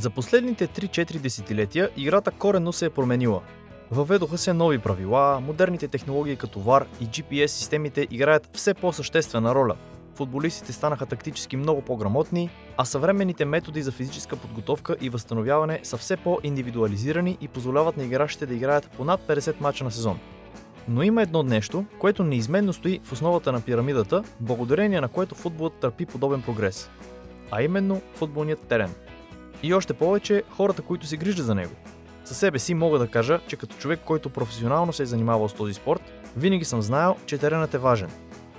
За последните 3-4 десетилетия играта коренно се е променила. Въведоха се нови правила, модерните технологии като VAR и GPS системите играят все по-съществена роля. Футболистите станаха тактически много по-грамотни, а съвременните методи за физическа подготовка и възстановяване са все по-индивидуализирани и позволяват на играчите да играят по над 50 мача на сезон. Но има едно нещо, което неизменно стои в основата на пирамидата, благодарение на което футболът търпи подобен прогрес. А именно футболният терен. И още повече хората, които се грижат за него. Със себе си мога да кажа, че като човек, който професионално се е занимавал с този спорт, винаги съм знаел, че теренът е важен.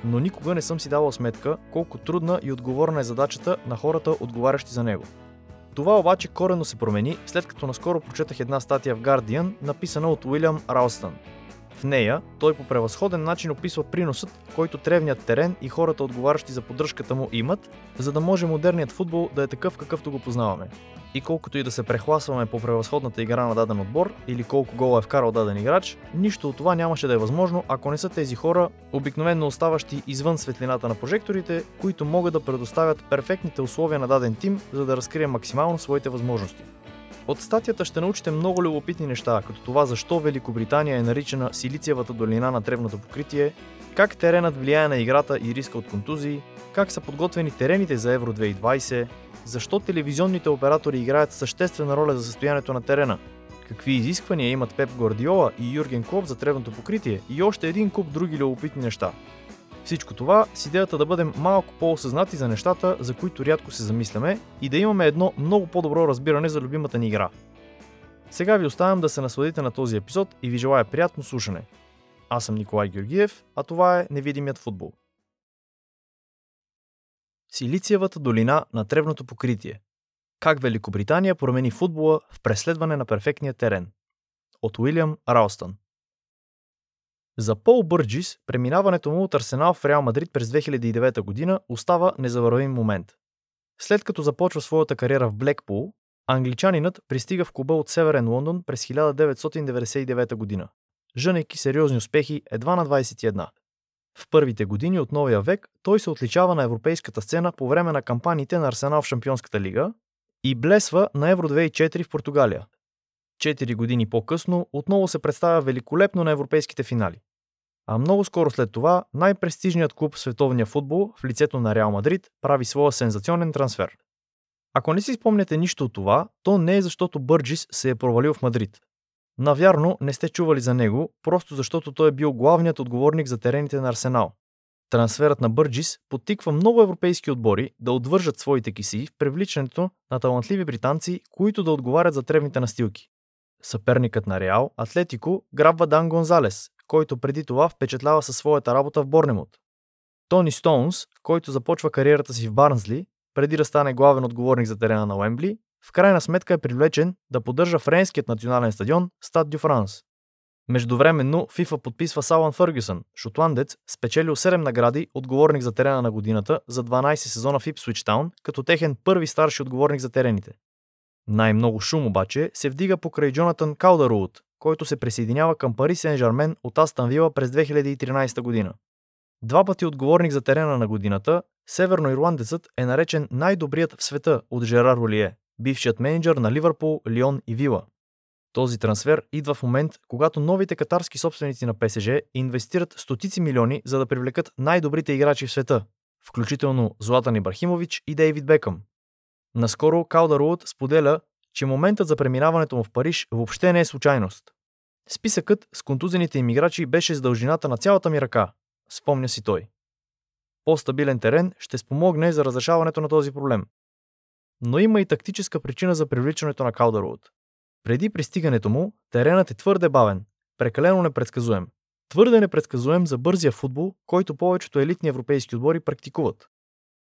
Но никога не съм си давал сметка колко трудна и отговорна е задачата на хората, отговарящи за него. Това обаче корено се промени, след като наскоро прочетах една статия в Guardian, написана от Уилям Ралстън. В нея той по превъзходен начин описва приносът, който древният терен и хората отговарящи за поддръжката му имат, за да може модерният футбол да е такъв какъвто го познаваме. И колкото и да се прехласваме по превъзходната игра на даден отбор или колко гола е вкарал даден играч, нищо от това нямаше да е възможно, ако не са тези хора, обикновенно оставащи извън светлината на прожекторите, които могат да предоставят перфектните условия на даден тим, за да разкрие максимално своите възможности. От статията ще научите много любопитни неща, като това защо Великобритания е наричана Силициевата долина на древното покритие, как теренът влияе на играта и риска от контузии, как са подготвени терените за Евро 2020, защо телевизионните оператори играят съществена роля за състоянието на терена, какви изисквания имат Пеп Гвардиола и Юрген Клоп за древното покритие и още един куп други любопитни неща. Всичко това с идеята да бъдем малко по-осъзнати за нещата, за които рядко се замисляме и да имаме едно много по-добро разбиране за любимата ни игра. Сега ви оставям да се насладите на този епизод и ви желая приятно слушане. Аз съм Николай Георгиев, а това е Невидимият футбол. Силициевата долина на тревното покритие. Как Великобритания промени футбола в преследване на перфектния терен. От Уилям Ралстън. За Пол Бърджис, преминаването му от Арсенал в Реал Мадрид през 2009 година остава незавървим момент. След като започва своята кариера в Блекпул, англичанинът пристига в клуба от Северен Лондон през 1999 година, жънейки сериозни успехи едва на 21. В първите години от новия век той се отличава на европейската сцена по време на кампаниите на Арсенал в Шампионската лига и блесва на Евро 2004 в Португалия. Четири години по-късно отново се представя великолепно на европейските финали. А много скоро след това най-престижният клуб в световния футбол в лицето на Реал Мадрид прави своя сензационен трансфер. Ако не си спомняте нищо от това, то не е защото Бърджис се е провалил в Мадрид. Навярно не сте чували за него, просто защото той е бил главният отговорник за терените на Арсенал. Трансферът на Бърджис потиква много европейски отбори да отвържат своите киси в привличането на талантливи британци, които да отговарят за тревните настилки. Съперникът на Реал, Атлетико, грабва Дан Гонзалес, който преди това впечатлява със своята работа в Борнемут. Тони Стоунс, който започва кариерата си в Барнсли, преди да стане главен отговорник за терена на Уембли, в крайна сметка е привлечен да поддържа френският национален стадион Стад Дю Франс. Междувременно FIFA подписва Салан Фъргюсън, шотландец, спечелил 7 награди, отговорник за терена на годината за 12 сезона в Ипсвич Таун, като техен първи старши отговорник за терените. Най-много шум обаче се вдига покрай Джонатан Калдаруот, който се присъединява към Пари Сен-Жермен от Астан Вила през 2013 година. Два пъти отговорник за терена на годината, северноирландецът е наречен най-добрият в света от Жерар Олие, бившият менеджер на Ливърпул, Лион и Вила. Този трансфер идва в момент, когато новите катарски собственици на ПСЖ инвестират стотици милиони, за да привлекат най-добрите играчи в света, включително Златан Ибрахимович и Дейвид Бекъм. Наскоро Калдаруот споделя, че моментът за преминаването му в Париж въобще не е случайност. Списъкът с контузените иммиграчи беше с дължината на цялата ми ръка, спомня си той. По-стабилен терен ще спомогне за разрешаването на този проблем. Но има и тактическа причина за привличането на Калдаруот. Преди пристигането му, теренът е твърде бавен, прекалено непредсказуем. Твърде непредсказуем за бързия футбол, който повечето елитни европейски отбори практикуват.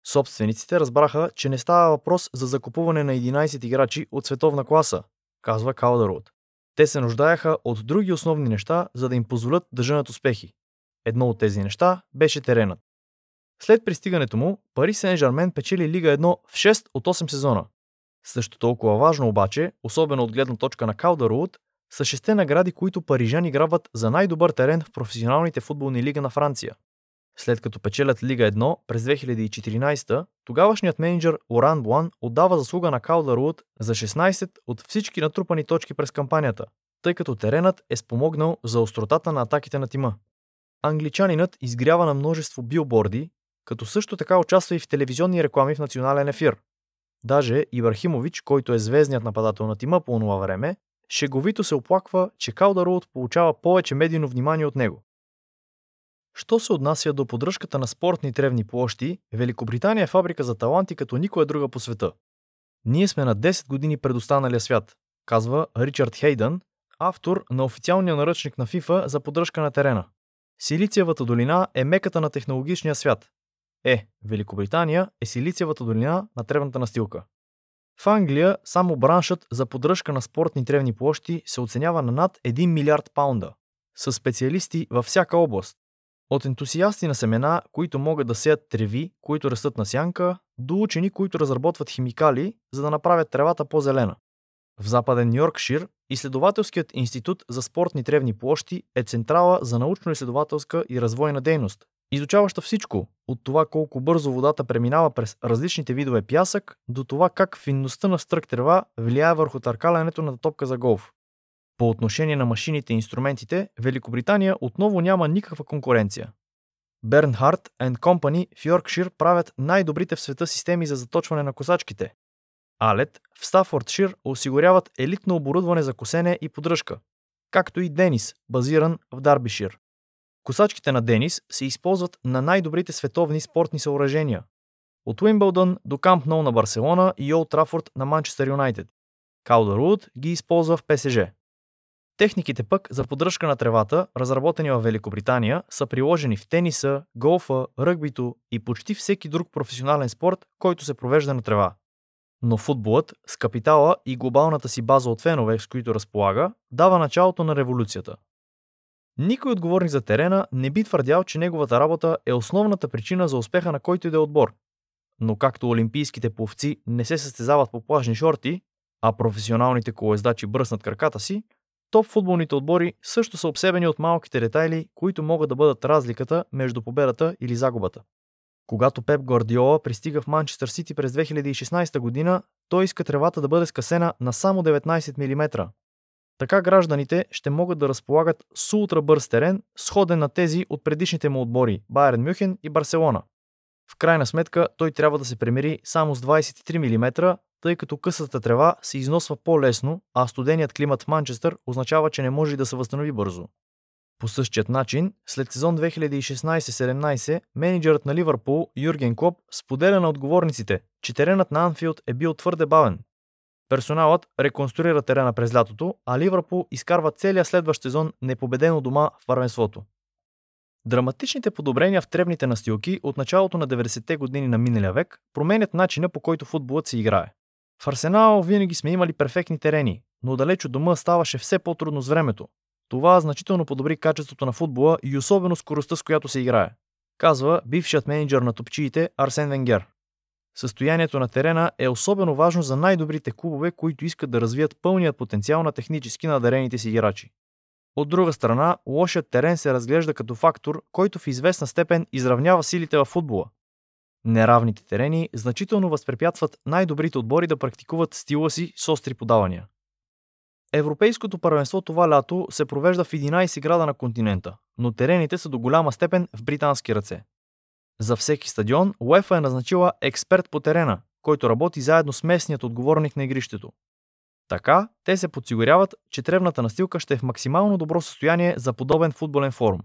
Собствениците разбраха, че не става въпрос за закупуване на 11 играчи от световна класа, казва Калдаруот. Те се нуждаеха от други основни неща, за да им позволят да женат успехи. Едно от тези неща беше теренът. След пристигането му, Пари Сен-Жермен печели Лига 1 в 6 от 8 сезона. Също толкова важно обаче, особено от гледна точка на Калдаруот, са шесте награди, които парижани грабват за най-добър терен в професионалните футболни лига на Франция. След като печелят Лига 1 през 2014, тогавашният менеджер Оран Буан отдава заслуга на Калдървуд за 16 от всички натрупани точки през кампанията, тъй като теренът е спомогнал за остротата на атаките на тима. Англичанинът изгрява на множество билборди, като също така участва и в телевизионни реклами в национален ефир. Даже Ибрахимович, който е звездният нападател на тима по това време, шеговито се оплаква, че Калдароуд получава повече медийно внимание от него. Що се отнася до поддръжката на спортни тревни площи, Великобритания е фабрика за таланти като никоя друга по света. Ние сме на 10 години пред останалия свят, казва Ричард Хейдън, автор на официалния наръчник на FIFA за поддръжка на терена. Силициевата долина е меката на технологичния свят. Е, Великобритания е Силициевата долина на тревната настилка. В Англия само браншът за поддръжка на спортни тревни площи се оценява на над 1 милиард паунда, с специалисти във всяка област. От ентусиасти на семена, които могат да сеят треви, които растат на сянка, до учени, които разработват химикали, за да направят тревата по-зелена. В западен Нью-Йоркшир изследователският институт за спортни тревни площи е централа за научно-изследователска и развойна дейност, изучаваща всичко, от това колко бързо водата преминава през различните видове пясък, до това как финността на стрък трева влияе върху търкалянето на топка за голф. По отношение на машините и инструментите, Великобритания отново няма никаква конкуренция. Bernhardt and Company в Йоркшир правят най-добрите в света системи за заточване на косачките. Алет в Стафордшир осигуряват елитно оборудване за косене и поддръжка, както и Денис, базиран в Дарбишир. Косачките на Денис се използват на най-добрите световни спортни съоръжения. От Уимбълдън до Камп Ноу на Барселона и Олд Трафорд на Манчестър Юнайтед. Калдървуд ги използва в ПСЖ. Техниките пък за поддръжка на тревата, разработени в Великобритания, са приложени в тениса, голфа, ръгбито и почти всеки друг професионален спорт, който се провежда на трева. Но футболът, с капитала и глобалната си база от фенове, с които разполага, дава началото на революцията. Никой отговорник за терена не би твърдял, че неговата работа е основната причина за успеха на който и да е отбор. Но както олимпийските пловци не се състезават по плажни шорти, а професионалните колездачи бръснат краката си, топ футболните отбори също са обсебени от малките детайли, които могат да бъдат разликата между победата или загубата. Когато Пеп Гвардиола пристига в Манчестър Сити през 2016 година, той иска тревата да бъде скъсена на само 19 мм. Така гражданите ще могат да разполагат с ултрабърз терен, сходен на тези от предишните му отбори Байерн Мюхен и Барселона. В крайна сметка той трябва да се премери само с 23 мм, тъй като късата трева се износва по-лесно, а студеният климат в Манчестър означава, че не може да се възстанови бързо. По същият начин, след сезон 2016-17, менеджерът на Ливърпул Юрген Клоп споделя на отговорниците, че теренът на Анфилд е бил твърде бавен. Персоналът реконструира терена през лятото, а Ливърпул изкарва целия следващ сезон непобедено дома в първенството. Драматичните подобрения в тревните настилки от началото на 90-те години на миналия век променят начина по който футболът се играе. В Арсенал винаги сме имали перфектни терени, но далеч от дома ставаше все по-трудно с времето. Това значително подобри качеството на футбола и особено скоростта, с която се играе, казва бившият менеджер на топчиите Арсен Венгер. Състоянието на терена е особено важно за най-добрите клубове, които искат да развият пълният потенциал на технически надарените си играчи. От друга страна, лошият терен се разглежда като фактор, който в известна степен изравнява силите в футбола. Неравните терени значително възпрепятстват най-добрите отбори да практикуват стила си с остри подавания. Европейското първенство това лято се провежда в 11 града на континента, но терените са до голяма степен в британски ръце. За всеки стадион УЕФА е назначила експерт по терена, който работи заедно с местният отговорник на игрището. Така, те се подсигуряват, че тревната настилка ще е в максимално добро състояние за подобен футболен форум.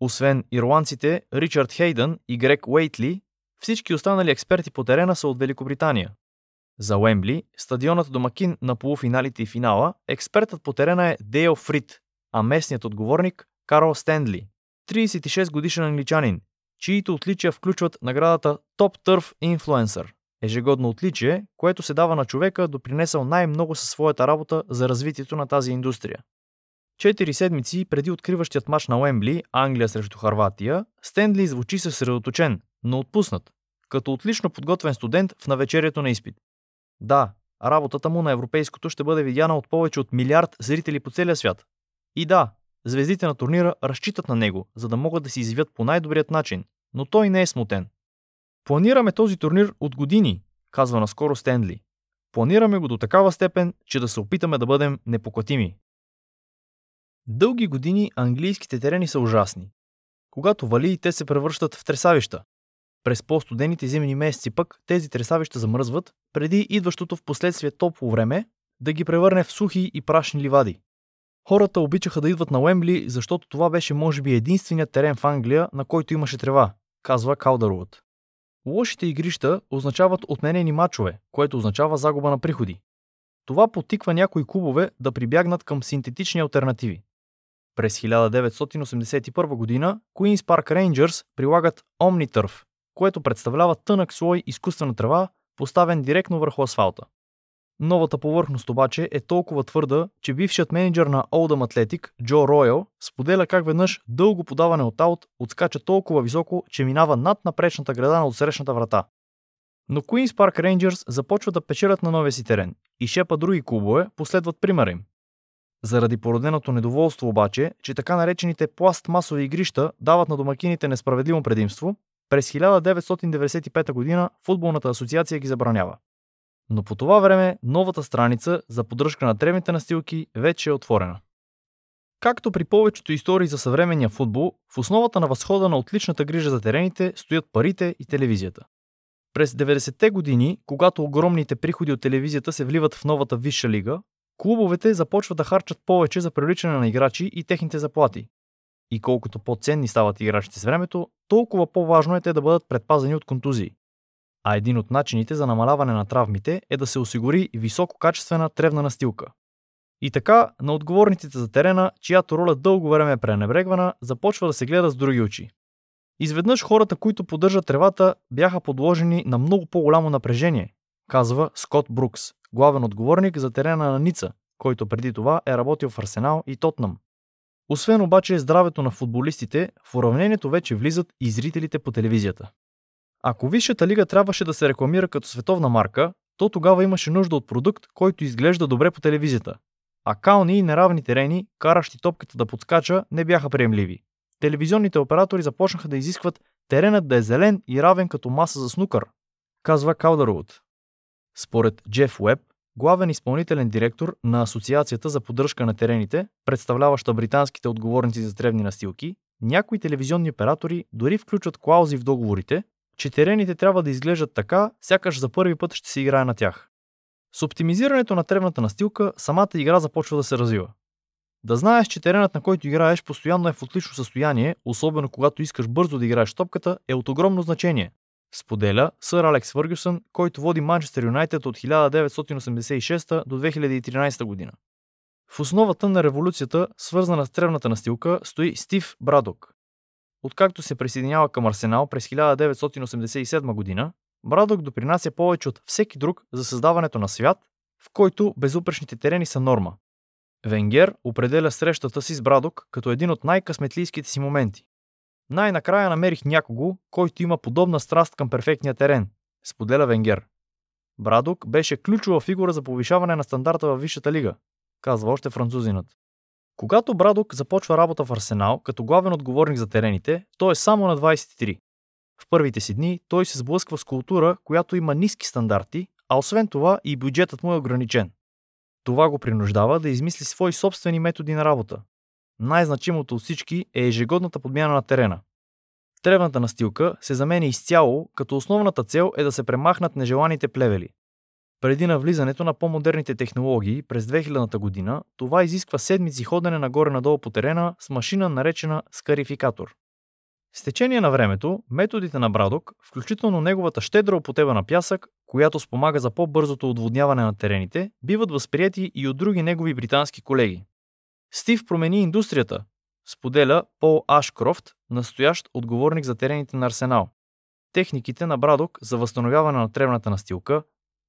Освен ирландците Ричард Хейдън и Грег Уейтли, всички останали експерти по терена са от Великобритания. За Уембли, стадионът домакин на полуфиналите и финала, експертът по терена е Дейл Фрид, а местният отговорник – Карл Стендли, 36 годишен англичанин, чието отличия включват наградата Top Turf Influencer, ежегодно отличие, което се дава на човека, допринесъл най-много със своята работа за развитието на тази индустрия. Четири седмици преди откриващият матч на Уембли, Англия срещу Харватия, Стендли звучи съсредоточен, но отпуснат, като отлично подготвен студент в навечерието на изпит. Да, работата му на европейското ще бъде видяна от повече от милиард зрители по целия свят. И да, звездите на турнира разчитат на него, за да могат да си изявят по най-добрият начин, но той не е смутен. Планираме този турнир от години, казва наскоро Стенли. Планираме го до такава степен, че да се опитаме да бъдем непоклатими. Дълги години английските терени са ужасни. Когато вали, те се превръщат в тресавища. През по-студените зимни месеци пък тези тресавища замръзват, преди идващото в последствие топло време да ги превърне в сухи и прашни ливади. Хората обичаха да идват на Уембли, защото това беше може би единственият терен в Англия, на който имаше трева, казва Калдървуд. Лошите игрища означават отменени мачове, което означава загуба на приходи. Това потиква някои клубове да прибягнат към синтетични альтернативи. През 1981 година Queen's Park Rangers прилагат Omniturf, което представлява тънък слой изкуствена трева, поставен директно върху асфалта. Новата повърхност обаче е толкова твърда, че бившият менеджер на Oldham Athletic, Джо Роял, споделя как веднъж дълго подаване от аут отскача толкова високо, че минава над напречната града на отсрещната врата. Но Queen's Park Rangers започват да печелят на новия си терен и шепа други клубове последват примера им. Заради породеното недоволство обаче, че така наречените пластмасови игрища дават на домакините несправедливо предимство, през 1995 г. футболната асоциация ги забранява. Но по това време новата страница за поддръжка на древните настилки вече е отворена. Както при повечето истории за съвременния футбол, в основата на възхода на отличната грижа за терените стоят парите и телевизията. През 90-те години, когато огромните приходи от телевизията се вливат в новата висша лига, клубовете започват да харчат повече за привличане на играчи и техните заплати. И колкото по-ценни стават играчите с времето, толкова по-важно е те да бъдат предпазени от контузии а един от начините за намаляване на травмите е да се осигури висококачествена тревна настилка. И така, на отговорниците за терена, чиято роля дълго време е пренебрегвана, започва да се гледа с други очи. Изведнъж хората, които поддържат тревата, бяха подложени на много по-голямо напрежение, казва Скот Брукс, главен отговорник за терена на Ница, който преди това е работил в Арсенал и Тотнам. Освен обаче здравето на футболистите, в уравнението вече влизат и зрителите по телевизията. Ако Висшата лига трябваше да се рекламира като световна марка, то тогава имаше нужда от продукт, който изглежда добре по телевизията. А кални и неравни терени, каращи топката да подскача, не бяха приемливи. Телевизионните оператори започнаха да изискват теренът да е зелен и равен като маса за снукър, казва Калдървуд. Според Джеф Уеб, главен изпълнителен директор на Асоциацията за поддръжка на терените, представляваща британските отговорници за древни настилки, някои телевизионни оператори дори включват клаузи в договорите, че терените трябва да изглеждат така, сякаш за първи път ще се играе на тях. С оптимизирането на тревната настилка, самата игра започва да се развива. Да знаеш, че теренът на който играеш постоянно е в отлично състояние, особено когато искаш бързо да играеш топката, е от огромно значение. Споделя сър Алекс Фъргюсън, който води Манчестър Юнайтед от 1986 до 2013 година. В основата на революцията, свързана с тревната настилка, стои Стив Брадок, Откакто се присъединява към Арсенал през 1987 година, Брадок допринася повече от всеки друг за създаването на свят, в който безупречните терени са норма. Венгер определя срещата си с Брадок като един от най-късметлийските си моменти. Най-накрая намерих някого, който има подобна страст към перфектния терен, споделя Венгер. Брадок беше ключова фигура за повишаване на стандарта във Висшата лига, казва още французинът. Когато Брадок започва работа в Арсенал като главен отговорник за терените, той е само на 23. В първите си дни той се сблъсква с култура, която има ниски стандарти, а освен това и бюджетът му е ограничен. Това го принуждава да измисли свои собствени методи на работа. Най-значимото от всички е ежегодната подмяна на терена. Тревната настилка се заменя изцяло, като основната цел е да се премахнат нежеланите плевели. Преди навлизането на по-модерните технологии през 2000-та година, това изисква седмици ходене нагоре-надолу по терена с машина наречена скарификатор. С течение на времето, методите на Брадок, включително неговата щедра употеба на пясък, която спомага за по-бързото отводняване на терените, биват възприяти и от други негови британски колеги. Стив промени индустрията, споделя Пол Ашкрофт, настоящ отговорник за терените на Арсенал. Техниките на Брадок за възстановяване на тревната настилка,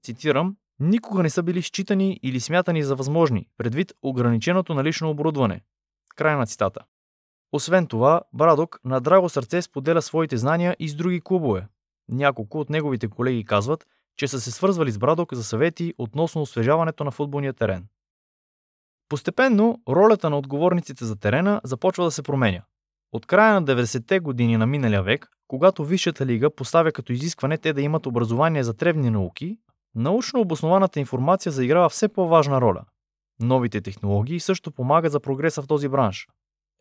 цитирам, никога не са били считани или смятани за възможни, предвид ограниченото налично оборудване. Край на цитата. Освен това, Брадок на драго сърце споделя своите знания и с други клубове. Няколко от неговите колеги казват, че са се свързвали с Брадок за съвети относно освежаването на футболния терен. Постепенно, ролята на отговорниците за терена започва да се променя. От края на 90-те години на миналия век, когато Висшата лига поставя като изискване те да имат образование за тревни науки, научно обоснованата информация заиграва все по-важна роля. Новите технологии също помагат за прогреса в този бранш.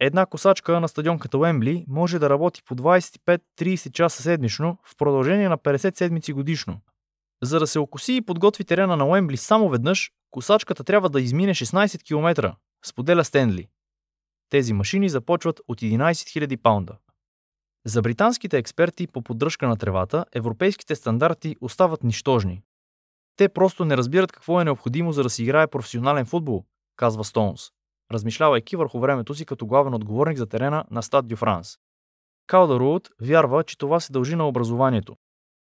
Една косачка на стадион като Уембли може да работи по 25-30 часа седмично в продължение на 50 седмици годишно. За да се окоси и подготви терена на Уембли само веднъж, косачката трябва да измине 16 км, споделя Стенли. Тези машини започват от 11 000 паунда. За британските експерти по поддръжка на тревата, европейските стандарти остават нищожни. Те просто не разбират какво е необходимо за да си играе професионален футбол, казва Стоунс, размишлявайки върху времето си като главен отговорник за терена на Стад Дю Франс. Калдаруот вярва, че това се дължи на образованието.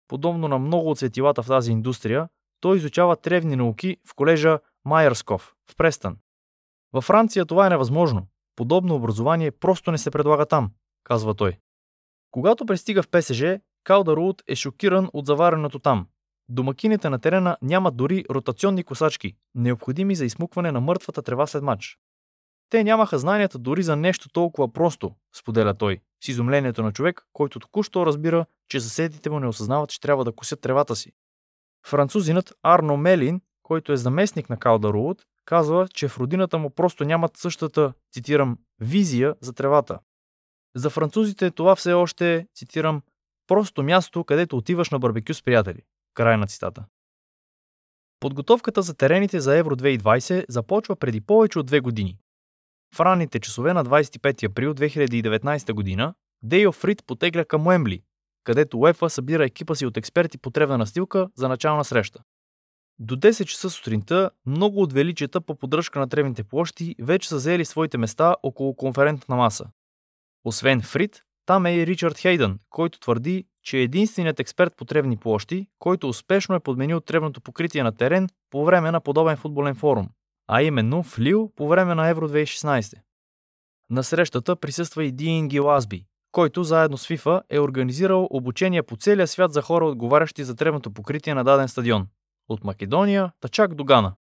Подобно на много от светилата в тази индустрия, той изучава тревни науки в колежа Майерсков в Престън. Във Франция това е невъзможно. Подобно образование просто не се предлага там, казва той. Когато пристига в ПСЖ, Калдаруот е шокиран от завареното там. Домакините на терена нямат дори ротационни косачки, необходими за измукване на мъртвата трева след матч. Те нямаха знанията дори за нещо толкова просто, споделя той, с изумлението на човек, който току-що разбира, че съседите му не осъзнават, че трябва да косят тревата си. Французинът Арно Мелин, който е заместник на Калдаруот, казва, че в родината му просто нямат същата, цитирам, визия за тревата. За французите това все още цитирам, просто място, където отиваш на барбекю с приятели. Край на цитата. Подготовката за терените за Евро 2020 започва преди повече от две години. В ранните часове на 25 април 2019 година Дейл Фрид потегля към Уембли, където УЕФА събира екипа си от експерти по тревна настилка за начална среща. До 10 часа сутринта много от величията по поддръжка на тревните площи вече са заели своите места около конферентна маса. Освен Фрид, там е и Ричард Хейдън, който твърди, че е единственият експерт по тревни площи, който успешно е подменил тревното покритие на терен по време на подобен футболен форум, а именно в Лил по време на Евро 2016. На срещата присъства и Диин Гилазби, който заедно с FIFA е организирал обучения по целия свят за хора, отговарящи за тревното покритие на даден стадион. От Македония, та чак до Гана.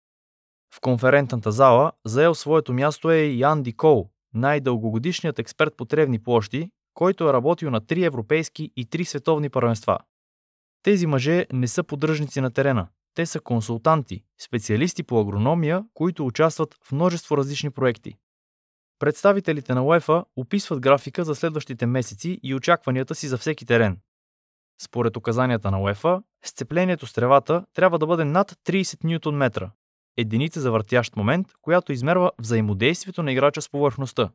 В конферентната зала заел своето място е и Анди Кол, най-дългогодишният експерт по тревни площи, който е работил на три европейски и три световни първенства. Тези мъже не са поддръжници на терена. Те са консултанти, специалисти по агрономия, които участват в множество различни проекти. Представителите на УЕФА описват графика за следващите месеци и очакванията си за всеки терен. Според указанията на УЕФА, сцеплението с тревата трябва да бъде над 30 Нм, единица за въртящ момент, която измерва взаимодействието на играча с повърхността.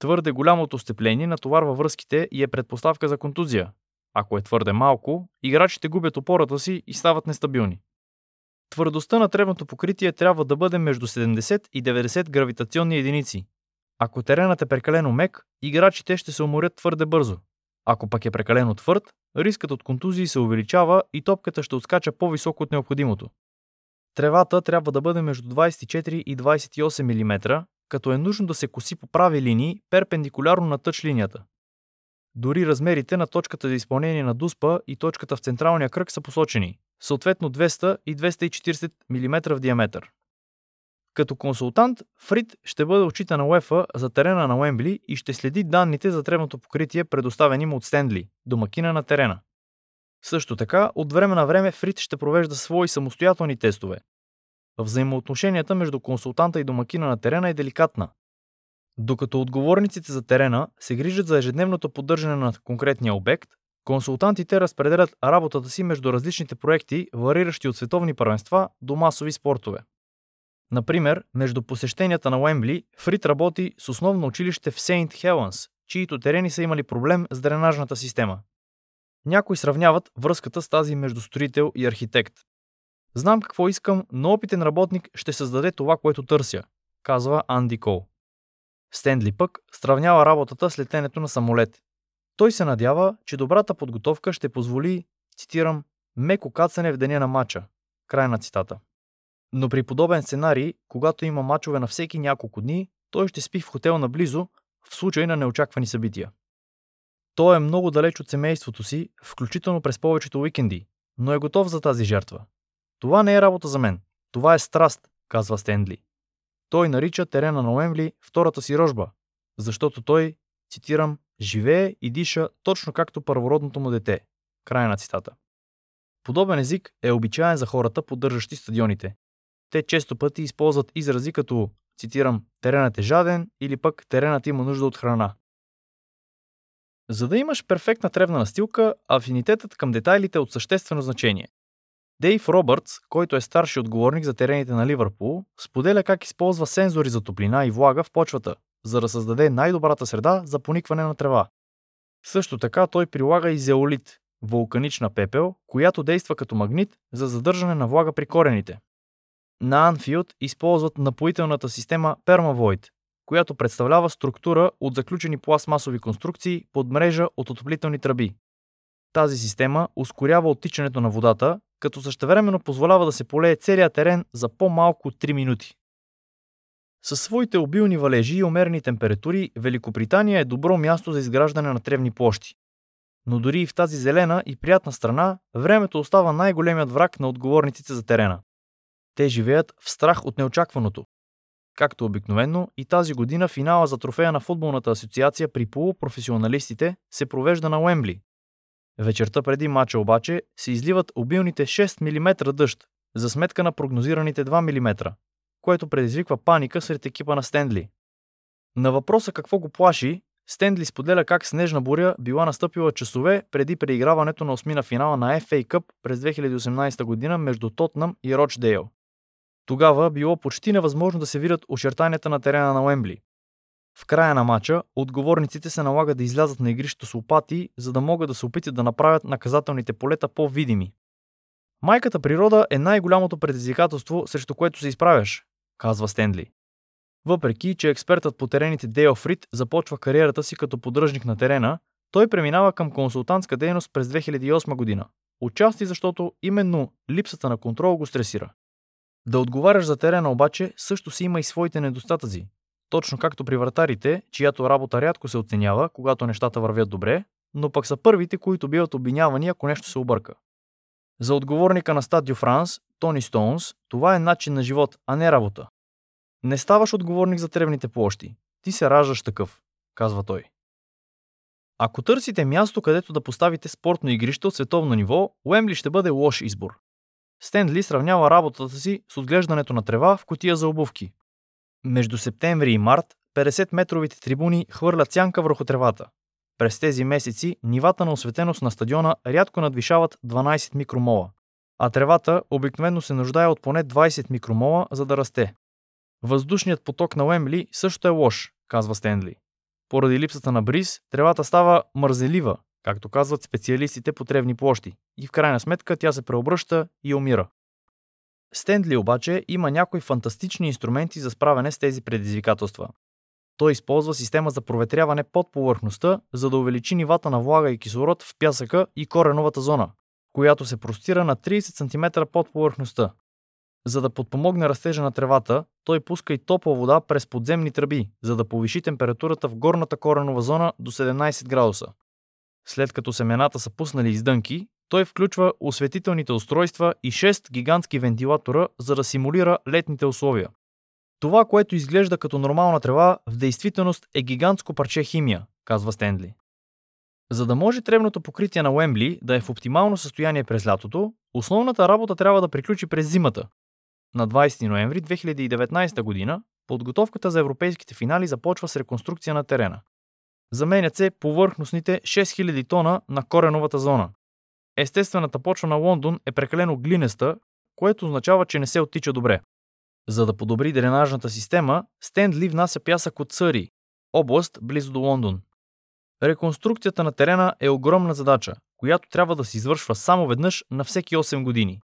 Твърде голямото степление натоварва връзките и е предпоставка за контузия. Ако е твърде малко, играчите губят опората си и стават нестабилни. Твърдостта на тревното покритие трябва да бъде между 70 и 90 гравитационни единици. Ако теренът е прекалено мек, играчите ще се уморят твърде бързо. Ако пък е прекалено твърд, рискът от контузии се увеличава и топката ще отскача по-високо от необходимото. Тревата трябва да бъде между 24 и 28 мм, като е нужно да се коси по прави линии, перпендикулярно на тъч линията. Дори размерите на точката за изпълнение на дуспа и точката в централния кръг са посочени, съответно 200 и 240 мм в диаметър. Като консултант, Фрид ще бъде очита на УЕФА за терена на Уембли и ще следи данните за тревното покритие, предоставени му от Стендли, домакина на терена. Също така, от време на време Фрид ще провежда свои самостоятелни тестове. Взаимоотношенията между консултанта и домакина на терена е деликатна. Докато отговорниците за терена се грижат за ежедневното поддържане на конкретния обект, консултантите разпределят работата си между различните проекти, вариращи от световни първенства до масови спортове. Например, между посещенията на Уембли, Фрид работи с основно училище в Сейнт Хелънс, чието терени са имали проблем с дренажната система. Някои сравняват връзката с тази между строител и архитект. Знам какво искам, но опитен работник ще създаде това, което търся, казва Анди Кол. Стендли пък сравнява работата с летенето на самолет. Той се надява, че добрата подготовка ще позволи, цитирам, меко кацане в деня на матча. Край на цитата. Но при подобен сценарий, когато има мачове на всеки няколко дни, той ще спи в хотел наблизо, в случай на неочаквани събития. Той е много далеч от семейството си, включително през повечето уикенди, но е готов за тази жертва. Това не е работа за мен. Това е страст, казва Стендли. Той нарича терена на Уембли втората си рожба, защото той, цитирам, живее и диша точно както първородното му дете. Край на цитата. Подобен език е обичаен за хората, поддържащи стадионите. Те често пъти използват изрази като, цитирам, теренът е жаден или пък теренът има нужда от храна. За да имаш перфектна тревна настилка, афинитетът към детайлите е от съществено значение. Дейв Робъртс, който е старши отговорник за терените на Ливърпул, споделя как използва сензори за топлина и влага в почвата, за да създаде най-добрата среда за поникване на трева. Също така той прилага и зеолит, вулканична пепел, която действа като магнит за задържане на влага при корените. На Анфилд използват напоителната система Permavoid, която представлява структура от заключени пластмасови конструкции под мрежа от отоплителни тръби. Тази система ускорява оттичането на водата, като същевременно позволява да се полее целият терен за по-малко от 3 минути. Със своите обилни валежи и умерени температури, Великобритания е добро място за изграждане на тревни площи. Но дори и в тази зелена и приятна страна, времето остава най-големият враг на отговорниците за терена. Те живеят в страх от неочакваното. Както обикновено, и тази година финала за трофея на футболната асоциация при полупрофесионалистите се провежда на Уембли. Вечерта преди мача обаче се изливат обилните 6 мм дъжд, за сметка на прогнозираните 2 мм, което предизвиква паника сред екипа на Стендли. На въпроса какво го плаши, Стендли споделя как снежна буря била настъпила часове преди преиграването на осмина финала на FA Cup през 2018 година между Тотнам и Рочдейл. Тогава било почти невъзможно да се видят очертанията на терена на Уембли. В края на матча, отговорниците се налага да излязат на игрището с лопати, за да могат да се опитат да направят наказателните полета по-видими. Майката природа е най-голямото предизвикателство, срещу което се изправяш, казва Стенли. Въпреки, че експертът по терените Дейл Фрид започва кариерата си като поддръжник на терена, той преминава към консултантска дейност през 2008 година. Отчасти защото именно липсата на контрол го стресира. Да отговаряш за терена обаче също си има и своите недостатъци. Точно както при вратарите, чиято работа рядко се оценява, когато нещата вървят добре, но пък са първите, които биват обвинявани, ако нещо се обърка. За отговорника на Стадио Франс, Тони Стоунс, това е начин на живот, а не работа. Не ставаш отговорник за тревните площи. Ти се раждаш такъв, казва той. Ако търсите място, където да поставите спортно игрище от световно ниво, Уембли ще бъде лош избор. Стенли сравнява работата си с отглеждането на трева в котия за обувки. Между септември и март 50-метровите трибуни хвърлят сянка върху тревата. През тези месеци нивата на осветеност на стадиона рядко надвишават 12 микромола, а тревата обикновено се нуждае от поне 20 микромола, за да расте. Въздушният поток на Уембли също е лош, казва Стенли. Поради липсата на бриз, тревата става мързелива, както казват специалистите по тревни площи, и в крайна сметка тя се преобръща и умира. Стендли обаче има някои фантастични инструменти за справяне с тези предизвикателства. Той използва система за проветряване под повърхността, за да увеличи нивата на влага и кислород в пясъка и кореновата зона, която се простира на 30 см под повърхността. За да подпомогне растежа на тревата, той пуска и топла вода през подземни тръби, за да повиши температурата в горната коренова зона до 17 градуса. След като семената са пуснали издънки, той включва осветителните устройства и 6 гигантски вентилатора, за да симулира летните условия. Това, което изглежда като нормална трева, в действителност е гигантско парче химия, казва Стендли. За да може тревното покритие на Уембли да е в оптимално състояние през лятото, основната работа трябва да приключи през зимата. На 20 ноември 2019 година подготовката за европейските финали започва с реконструкция на терена. Заменят се повърхностните 6000 тона на кореновата зона. Естествената почва на Лондон е прекалено глинеста, което означава, че не се оттича добре. За да подобри дренажната система, Стендли внася пясък от Съри, област близо до Лондон. Реконструкцията на терена е огромна задача, която трябва да се извършва само веднъж на всеки 8 години.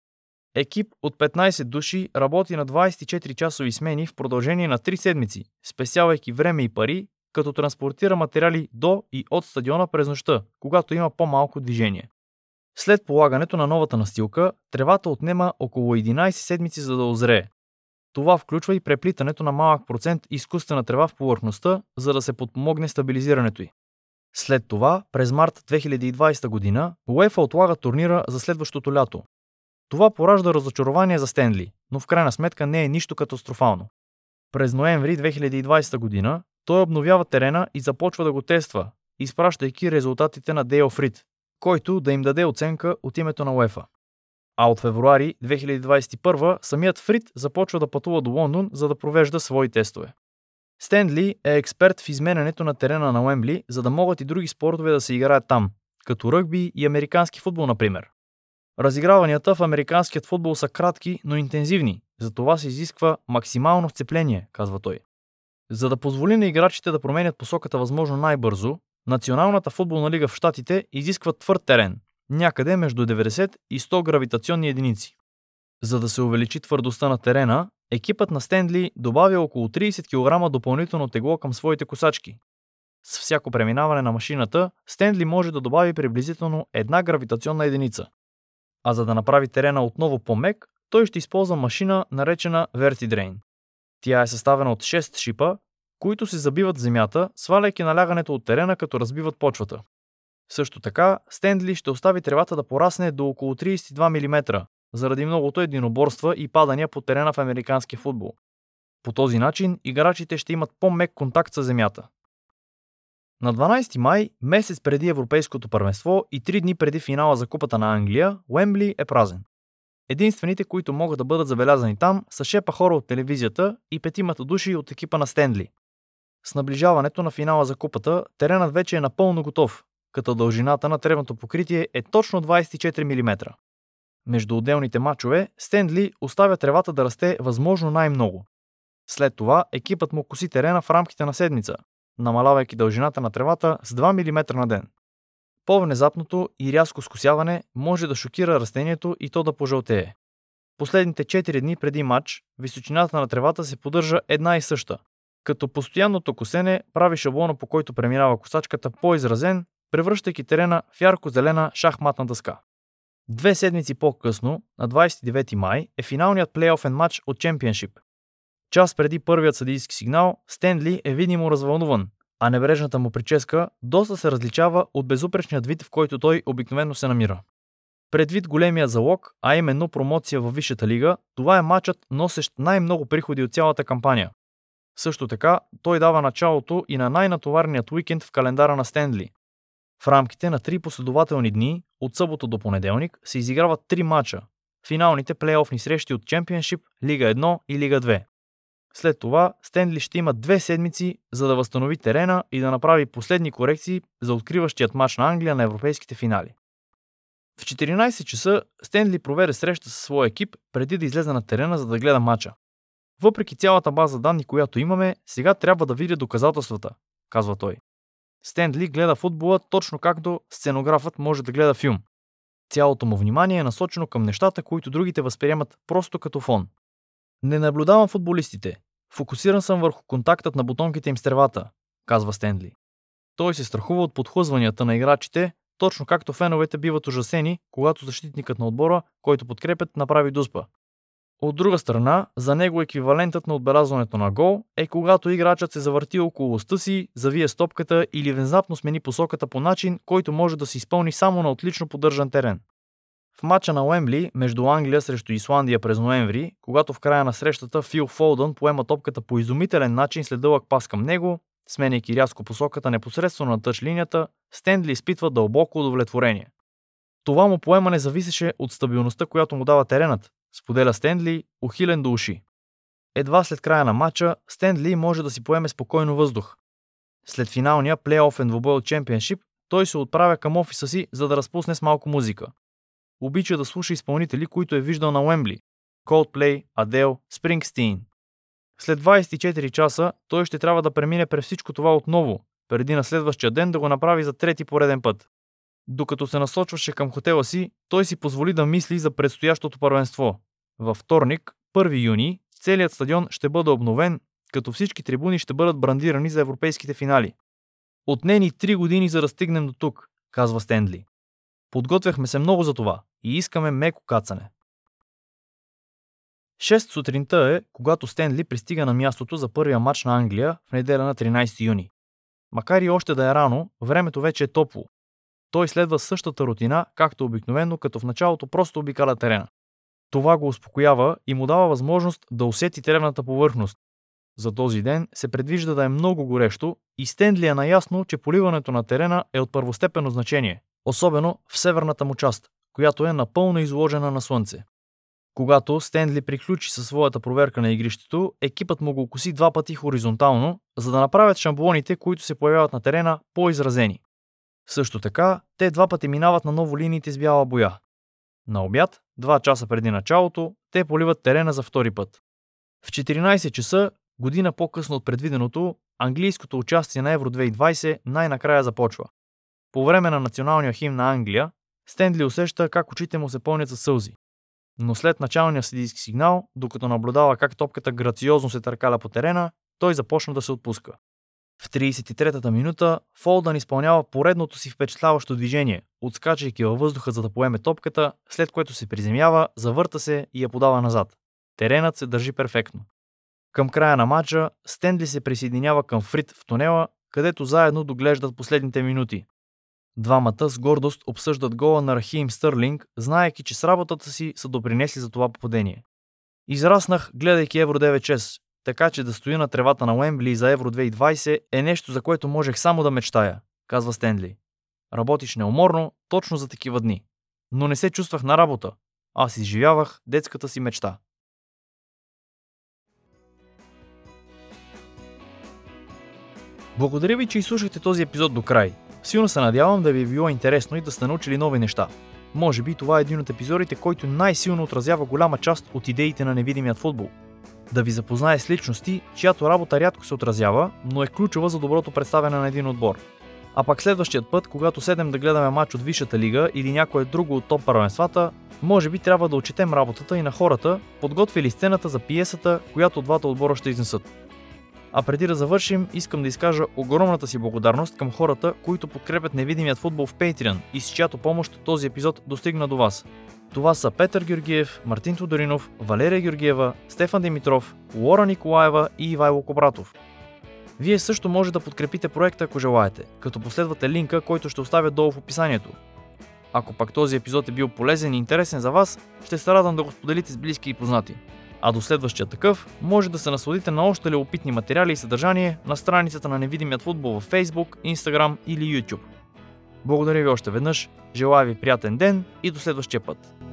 Екип от 15 души работи на 24-часови смени в продължение на 3 седмици, спесявайки време и пари, като транспортира материали до и от стадиона през нощта, когато има по-малко движение. След полагането на новата настилка, тревата отнема около 11 седмици за да озрее. Това включва и преплитането на малък процент изкуствена трева в повърхността, за да се подпомогне стабилизирането й. След това, през март 2020 година, УЕФА отлага турнира за следващото лято. Това поражда разочарование за Стенли, но в крайна сметка не е нищо катастрофално. През ноември 2020 година той обновява терена и започва да го тества, изпращайки резултатите на Дейл Фрид, който да им даде оценка от името на УЕФА. А от февруари 2021 самият Фрид започва да пътува до Лондон, за да провежда свои тестове. Стенли е експерт в изменянето на терена на Уембли, за да могат и други спортове да се играят там, като ръгби и американски футбол, например. Разиграванията в американският футбол са кратки, но интензивни, затова се изисква максимално сцепление, казва той. За да позволи на играчите да променят посоката възможно най-бързо, Националната футболна лига в Штатите изисква твърд терен, някъде между 90 и 100 гравитационни единици. За да се увеличи твърдостта на терена, екипът на Стендли добавя около 30 кг допълнително тегло към своите косачки. С всяко преминаване на машината, Стендли може да добави приблизително една гравитационна единица. А за да направи терена отново по-мек, той ще използва машина, наречена VertiDrain. Тя е съставена от 6 шипа, които се забиват земята, сваляйки налягането от терена, като разбиват почвата. Също така, Стендли ще остави тревата да порасне до около 32 мм, заради многото единоборства и падания по терена в американски футбол. По този начин играчите ще имат по-мек контакт с земята. На 12 май, месец преди Европейското първенство и 3 дни преди финала за Купата на Англия, Уембли е празен. Единствените, които могат да бъдат забелязани там, са шепа хора от телевизията и петимата души от екипа на Стендли. С наближаването на финала за купата, теренът вече е напълно готов, като дължината на тревното покритие е точно 24 мм. Между отделните матчове, Стендли оставя тревата да расте възможно най-много. След това екипът му коси терена в рамките на седмица, намалявайки дължината на тревата с 2 мм на ден. По-внезапното и рязко скосяване може да шокира растението и то да пожълтее. Последните 4 дни преди матч, височината на тревата се поддържа една и съща, като постоянното косене прави шаблона по който преминава косачката по-изразен, превръщайки терена в ярко-зелена шахматна дъска. Две седмици по-късно, на 29 май, е финалният плейофен матч от Чемпионшип. Час преди първият съдийски сигнал, Стенли е видимо развълнуван, а небрежната му прическа доста се различава от безупречният вид, в който той обикновено се намира. Предвид големия залог, а именно промоция във Висшата лига, това е матчът, носещ най-много приходи от цялата кампания. Също така, той дава началото и на най-натоварният уикенд в календара на Стенли. В рамките на три последователни дни, от събота до понеделник, се изиграват три мача – финалните плейофни срещи от Чемпионшип, Лига 1 и Лига 2. След това Стенли ще има две седмици, за да възстанови терена и да направи последни корекции за откриващият матч на Англия на европейските финали. В 14 часа Стенли проведе среща със своя екип преди да излезе на терена, за да гледа матча. Въпреки цялата база данни, която имаме, сега трябва да видя доказателствата, казва той. Стендли гледа футбола точно както сценографът може да гледа филм. Цялото му внимание е насочено към нещата, които другите възприемат просто като фон. Не наблюдавам футболистите. Фокусиран съм върху контактът на бутонките им с тревата, казва Стендли. Той се страхува от подхлъзванията на играчите, точно както феновете биват ужасени, когато защитникът на отбора, който подкрепят, направи дуспа. От друга страна, за него еквивалентът на отбелязването на гол е когато играчът се завърти около уста си, завие стопката или внезапно смени посоката по начин, който може да се изпълни само на отлично поддържан терен. В матча на Уембли между Англия срещу Исландия през ноември, когато в края на срещата Фил Фолдън поема топката по изумителен начин след дълъг пас към него, сменяйки рязко посоката непосредствено на тъч линията, Стендли изпитва дълбоко удовлетворение. Това му поемане зависеше от стабилността, която му дава теренът, споделя Стендли, ухилен до уши. Едва след края на матча, Стендли може да си поеме спокойно въздух. След финалния плейофен двубой от Чемпионшип, той се отправя към офиса си, за да разпусне с малко музика. Обича да слуша изпълнители, които е виждал на Уембли – Coldplay, Adele, Springsteen. След 24 часа той ще трябва да премине през всичко това отново, преди на следващия ден да го направи за трети пореден път. Докато се насочваше към хотела си, той си позволи да мисли за предстоящото първенство. Във вторник, 1 юни, целият стадион ще бъде обновен, като всички трибуни ще бъдат брандирани за европейските финали. Отне ни три години за да стигнем до тук, казва Стендли. Подготвяхме се много за това и искаме меко кацане. 6 сутринта е, когато Стенли пристига на мястото за първия матч на Англия в неделя на 13 юни. Макар и още да е рано, времето вече е топло той следва същата рутина, както обикновено, като в началото просто обикаля терена. Това го успокоява и му дава възможност да усети тревната повърхност. За този ден се предвижда да е много горещо и Стендли е наясно, че поливането на терена е от първостепенно значение, особено в северната му част, която е напълно изложена на слънце. Когато Стендли приключи със своята проверка на игрището, екипът му го коси два пъти хоризонтално, за да направят шамбоните, които се появяват на терена, по-изразени. Също така, те два пъти минават на ново линиите с бяла боя. На обяд, два часа преди началото, те поливат терена за втори път. В 14 часа, година по-късно от предвиденото, английското участие на Евро 2020 най-накрая започва. По време на националния химн на Англия, Стендли усеща как очите му се пълнят със сълзи. Но след началния съдийски сигнал, докато наблюдава как топката грациозно се търкаля по терена, той започна да се отпуска. В 33-та минута Фолдън изпълнява поредното си впечатляващо движение, отскачайки във въздуха за да поеме топката, след което се приземява, завърта се и я подава назад. Теренът се държи перфектно. Към края на матча Стенли се присъединява към Фрид в тунела, където заедно доглеждат последните минути. Двамата с гордост обсъждат гола на Рахим Стърлинг, знаеки, че с работата си са допринесли за това попадение. Израснах, гледайки Евро 9-6, така че да стоя на тревата на Уембли за Евро 2020 е нещо, за което можех само да мечтая, казва Стенли. Работиш неуморно, точно за такива дни. Но не се чувствах на работа. Аз изживявах детската си мечта. Благодаря ви, че изслушахте този епизод до край. Силно се надявам да ви е било интересно и да сте научили нови неща. Може би това е един от епизодите, който най-силно отразява голяма част от идеите на невидимият футбол. Да ви запознае с личности, чиято работа рядко се отразява, но е ключова за доброто представяне на един отбор. А пак следващият път, когато седем да гледаме матч от Висшата лига или някое друго от топ първенствата, може би трябва да отчетем работата и на хората, подготвили сцената за пиесата, която двата отбора ще изнесат. А преди да завършим, искам да изкажа огромната си благодарност към хората, които подкрепят невидимият футбол в Patreon и с чиято помощ този епизод достигна до вас. Това са Петър Георгиев, Мартин Тодоринов, Валерия Георгиева, Стефан Димитров, Лора Николаева и Ивайло Кобратов. Вие също може да подкрепите проекта, ако желаете, като последвате линка, който ще оставя долу в описанието. Ако пак този епизод е бил полезен и интересен за вас, ще се радвам да го споделите с близки и познати а до следващия такъв може да се насладите на още любопитни материали и съдържание на страницата на Невидимият футбол в Facebook, Instagram или YouTube. Благодаря ви още веднъж, желая ви приятен ден и до следващия път.